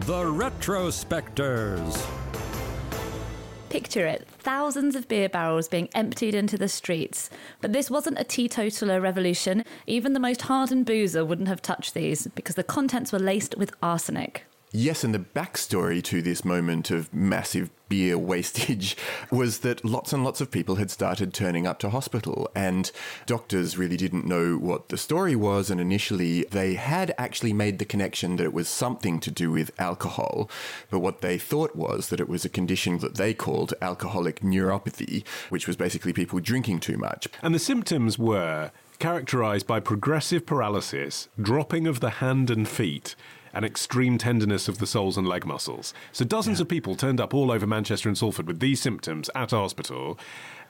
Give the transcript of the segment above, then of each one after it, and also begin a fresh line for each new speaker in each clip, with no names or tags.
the Retrospectors.
Picture it thousands of beer barrels being emptied into the streets. But this wasn't a teetotaler revolution. Even the most hardened boozer wouldn't have touched these because the contents were laced with arsenic.
Yes, and the backstory to this moment of massive beer wastage was that lots and lots of people had started turning up to hospital, and doctors really didn't know what the story was. And initially, they had actually made the connection that it was something to do with alcohol, but what they thought was that it was a condition that they called alcoholic neuropathy, which was basically people drinking too much.
And the symptoms were characterized by progressive paralysis, dropping of the hand and feet, and extreme tenderness of the soles and leg muscles. So dozens of people turned up all over Manchester and Salford with these symptoms at hospital.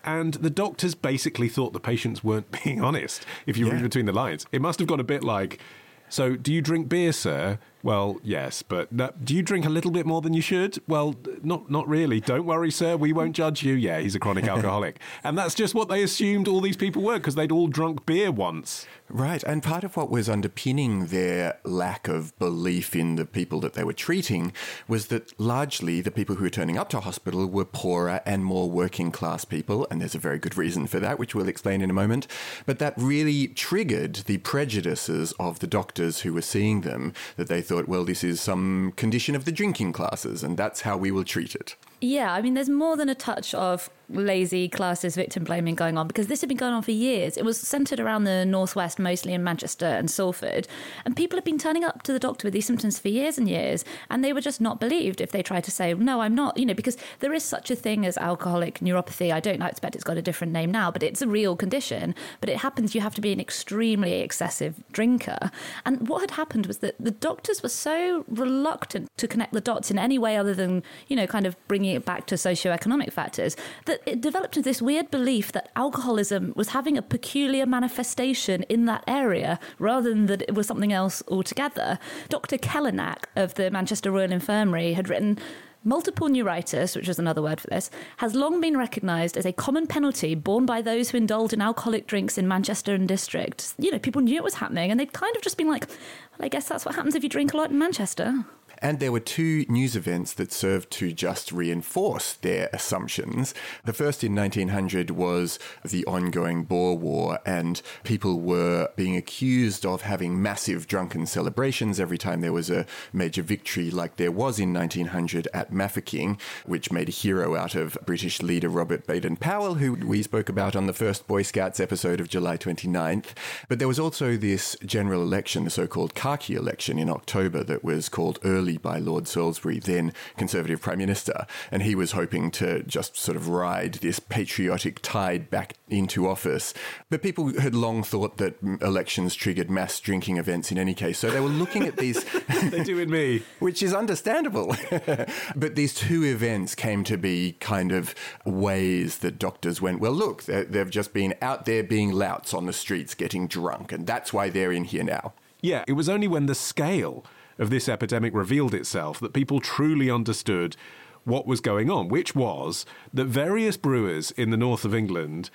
And the doctors basically thought the patients weren't being honest. If you read between the lines, it must have gone a bit like, "So, do you drink beer, sir?" Well, yes, but no, do you drink a little bit more than you should? Well, not not really. Don't worry, sir. We won't judge you. Yeah, he's a chronic alcoholic, and that's just what they assumed all these people were because they'd all drunk beer once.
Right, and part of what was underpinning their lack of belief in the people that they were treating was that largely the people who were turning up to hospital were poorer and more working class people, and there's a very good reason for that, which we'll explain in a moment. But that really triggered the prejudices of the doctors who were seeing them, that they thought, well, this is some condition of the drinking classes, and that's how we will treat it.
Yeah, I mean, there's more than a touch of lazy classist victim blaming going on because this had been going on for years. It was centered around the northwest, mostly in Manchester and Salford, and people had been turning up to the doctor with these symptoms for years and years, and they were just not believed if they tried to say, "No, I'm not," you know, because there is such a thing as alcoholic neuropathy. I don't know; I expect it's got a different name now, but it's a real condition. But it happens. You have to be an extremely excessive drinker, and what had happened was that the doctors were so reluctant to connect the dots in any way other than you know, kind of bringing it back to socioeconomic factors that it developed this weird belief that alcoholism was having a peculiar manifestation in that area rather than that it was something else altogether. Dr. Kelynack of the Manchester Royal Infirmary had written. Multiple neuritis, which is another word for this, has long been recognised as a common penalty borne by those who indulge in alcoholic drinks in Manchester and district. You know, people knew it was happening, and they'd kind of just been like, well, I guess that's what happens if you drink a lot in Manchester.
And there were two news events that served to just reinforce their assumptions. The first in 1900 was the ongoing Boer War, and people were being accused of having massive drunken celebrations every time there was a major victory, like there was in 1900 at Mafeking, which made a hero out of British leader Robert Baden Powell, who we spoke about on the first Boy Scouts episode of July 29th. But there was also this general election, the so called khaki election in October, that was called early by Lord Salisbury, then Conservative Prime Minister, and he was hoping to just sort of ride this patriotic tide back into office. But people had long thought that elections triggered mass drinking events in any case, so they were looking at these.
They do in me.
Which is understandable. but these two events came to be kind of ways that doctors went, well, look, they've just been out there being louts on the streets getting drunk, and that's why they're in here now.
Yeah, it was only when the scale of this epidemic revealed itself that people truly understood what was going on, which was that various brewers in the north of England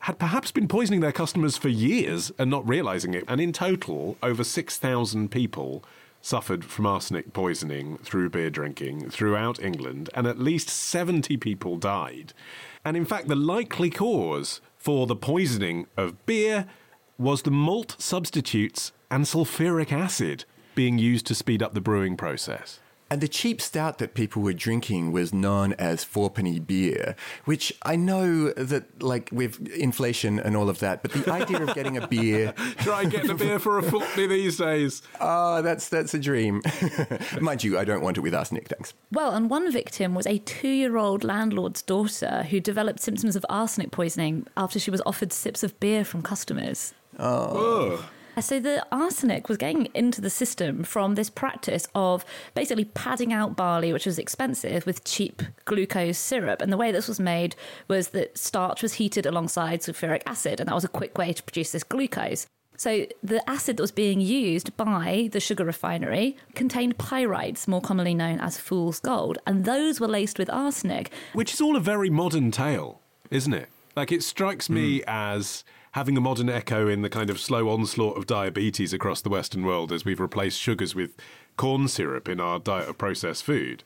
had perhaps been poisoning their customers for years and not realizing it. And in total, over 6,000 people suffered from arsenic poisoning through beer drinking throughout England, and at least 70 people died. And in fact, the likely cause for the poisoning of beer was the malt substitutes and sulfuric acid being used to speed up the brewing process.
And the cheap stout that people were drinking was known as fourpenny beer, which I know that, like, with inflation and all of that, but the idea of getting a beer.
Try getting a beer for a fourpenny these days.
Oh, that's, that's a dream. Mind you, I don't want it with arsenic, thanks.
Well, and one victim was a two year old landlord's daughter who developed symptoms of arsenic poisoning after she was offered sips of beer from customers.
Oh.
So the arsenic was getting into the system from this practice of basically padding out barley, which was expensive, with cheap glucose syrup. And the way this was made was that starch was heated alongside sulfuric acid, and that was a quick way to produce this glucose. So the acid that was being used by the sugar refinery contained pyrites, more commonly known as fool's gold, and those were laced with arsenic.
Which is all a very modern tale, isn't it? Like it strikes me hmm. as having a modern echo in the kind of slow onslaught of diabetes across the Western world as we've replaced sugars with corn syrup in our diet of processed food.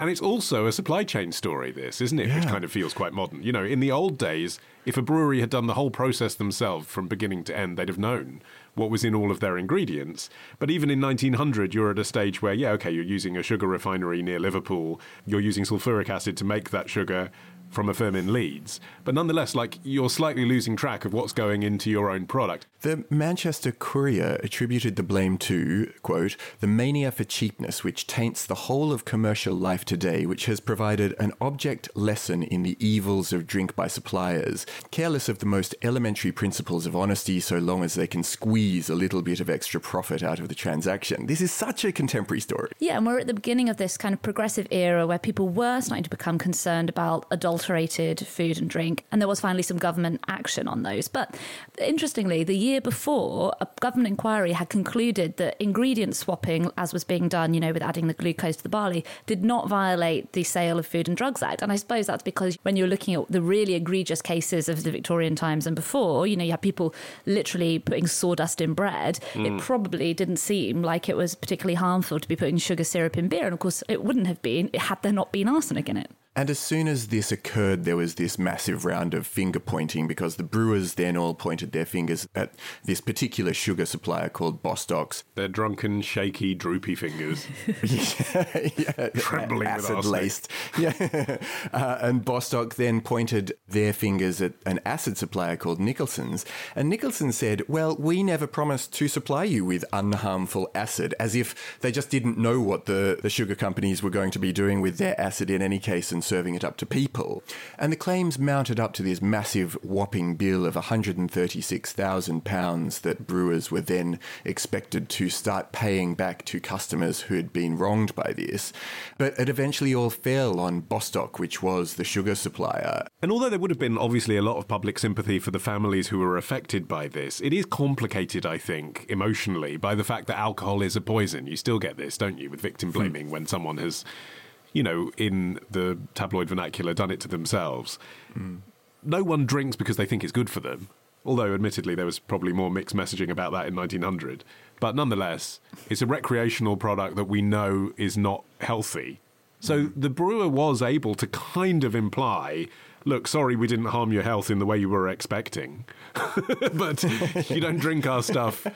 And it's also a supply chain story, this, isn't it? Which kind of feels quite modern. You know, in the old days, if a brewery had done the whole process themselves from beginning to end, they'd have known what was in all of their ingredients. But even in 1900, you're at a stage where, yeah, okay, you're using a sugar refinery near Liverpool, you're using sulfuric acid to make that sugar from a firm in Leeds. But nonetheless, like, you're slightly losing track of what's going into your own product.
The Manchester Courier attributed the blame to, quote, the mania for cheapness which taints the whole of commercial life today, which has provided an object lesson in the evils of drink by suppliers, careless of the most elementary principles of honesty so long as they can squeeze a little bit of extra profit out of the transaction. This is such a contemporary story.
Yeah, and we're at the beginning of this kind of progressive era where people were starting to become concerned about adulterated food and drink, and there was finally some government action on those. But interestingly, the year before, a government inquiry had concluded that ingredient swapping, as was being done, you know, with adding the glucose to the barley, did not violate the Sale of Food and Drugs Act. And I suppose that's because when you're looking at the really egregious cases of the Victorian times and before, you know, you had people literally putting sawdust in bread, it mm. probably didn't seem like it was particularly harmful to be putting sugar syrup in beer. And of course, it wouldn't have been had there not been arsenic in it.
And as soon as this occurred, there was this massive round of finger pointing because the brewers then all pointed their fingers at this particular sugar supplier called Bostock's.
Their drunken, shaky, droopy fingers.
yeah,
Trembling with
acid laced. Yeah. uh, and Bostock then pointed their fingers at an acid supplier called Nicholson's. And Nicholson said, Well, we never promised to supply you with unharmful acid, as if they just didn't know what the, the sugar companies were going to be doing with their acid in any case and serving it up to people. And the claims mounted up to this massive whopping bill of £136,000 that brewers were then expected to start paying back to customers who had been wronged by this. But it eventually all fell on Bostock, which was the sugar supplier.
And although there would have been obviously a lot of public sympathy for the families who were affected by this, it is complicated, I think, emotionally by the fact that alcohol is a poison. You still get this, don't you, with victim hmm. blaming when someone has, you know, in the tabloid vernacular, done it to themselves. Hmm. No one drinks because they think it's good for them. Although, admittedly, there was probably more mixed messaging about that in 1900. But nonetheless, it's a recreational product that we know is not healthy. So hmm. the brewer was able to kind of imply look, sorry we didn't harm your health in the way you were expecting, but you don't drink our stuff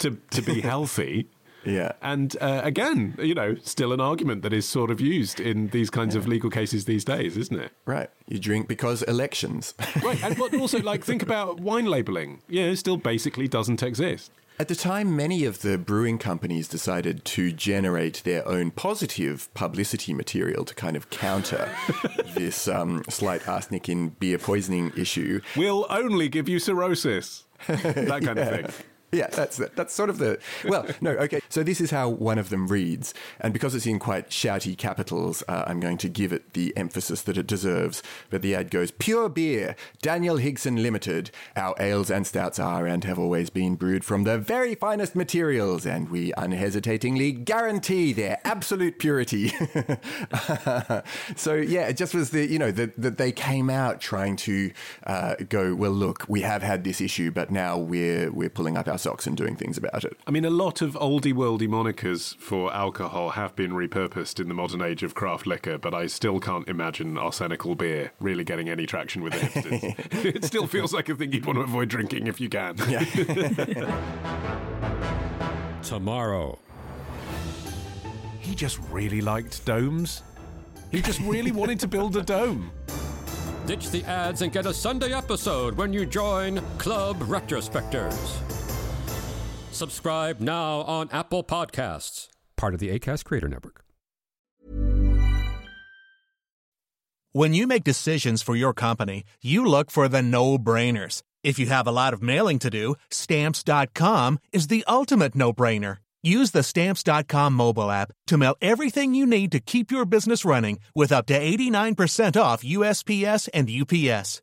to, to be healthy.
Yeah.
And uh, again, you know, still an argument that is sort of used in these kinds of legal cases these days, isn't it?
Right. You drink because elections.
Right. And but also, like, think about wine labeling. Yeah, it still basically doesn't exist.
At the time, many of the brewing companies decided to generate their own positive publicity material to kind of counter this um, slight arsenic in beer poisoning issue.
We'll only give you cirrhosis. That kind of thing.
Yeah, that's that's sort of the well. No, okay. So this is how one of them reads, and because it's in quite shouty capitals, uh, I'm going to give it the emphasis that it deserves. But the ad goes: "Pure beer, Daniel Higson Limited. Our ales and stouts are and have always been brewed from the very finest materials, and we unhesitatingly guarantee their absolute purity." so yeah, it just was the you know that that they came out trying to uh, go well. Look, we have had this issue, but now we're we're pulling up our socks and doing things about it.
I mean, a lot of oldie worldy monikers for alcohol have been repurposed in the modern age of craft liquor, but I still can't imagine arsenical beer really getting any traction with the hipsters. it still feels like a thing you'd want to avoid drinking if you can.
Tomorrow.
he just really liked domes. He just really wanted to build a dome.
Ditch the ads and get a Sunday episode when you join Club Retrospectors. Subscribe now on Apple Podcasts, part of the ACAST Creator Network.
When you make decisions for your company, you look for the no brainers. If you have a lot of mailing to do, stamps.com is the ultimate no brainer. Use the stamps.com mobile app to mail everything you need to keep your business running with up to 89% off USPS and UPS.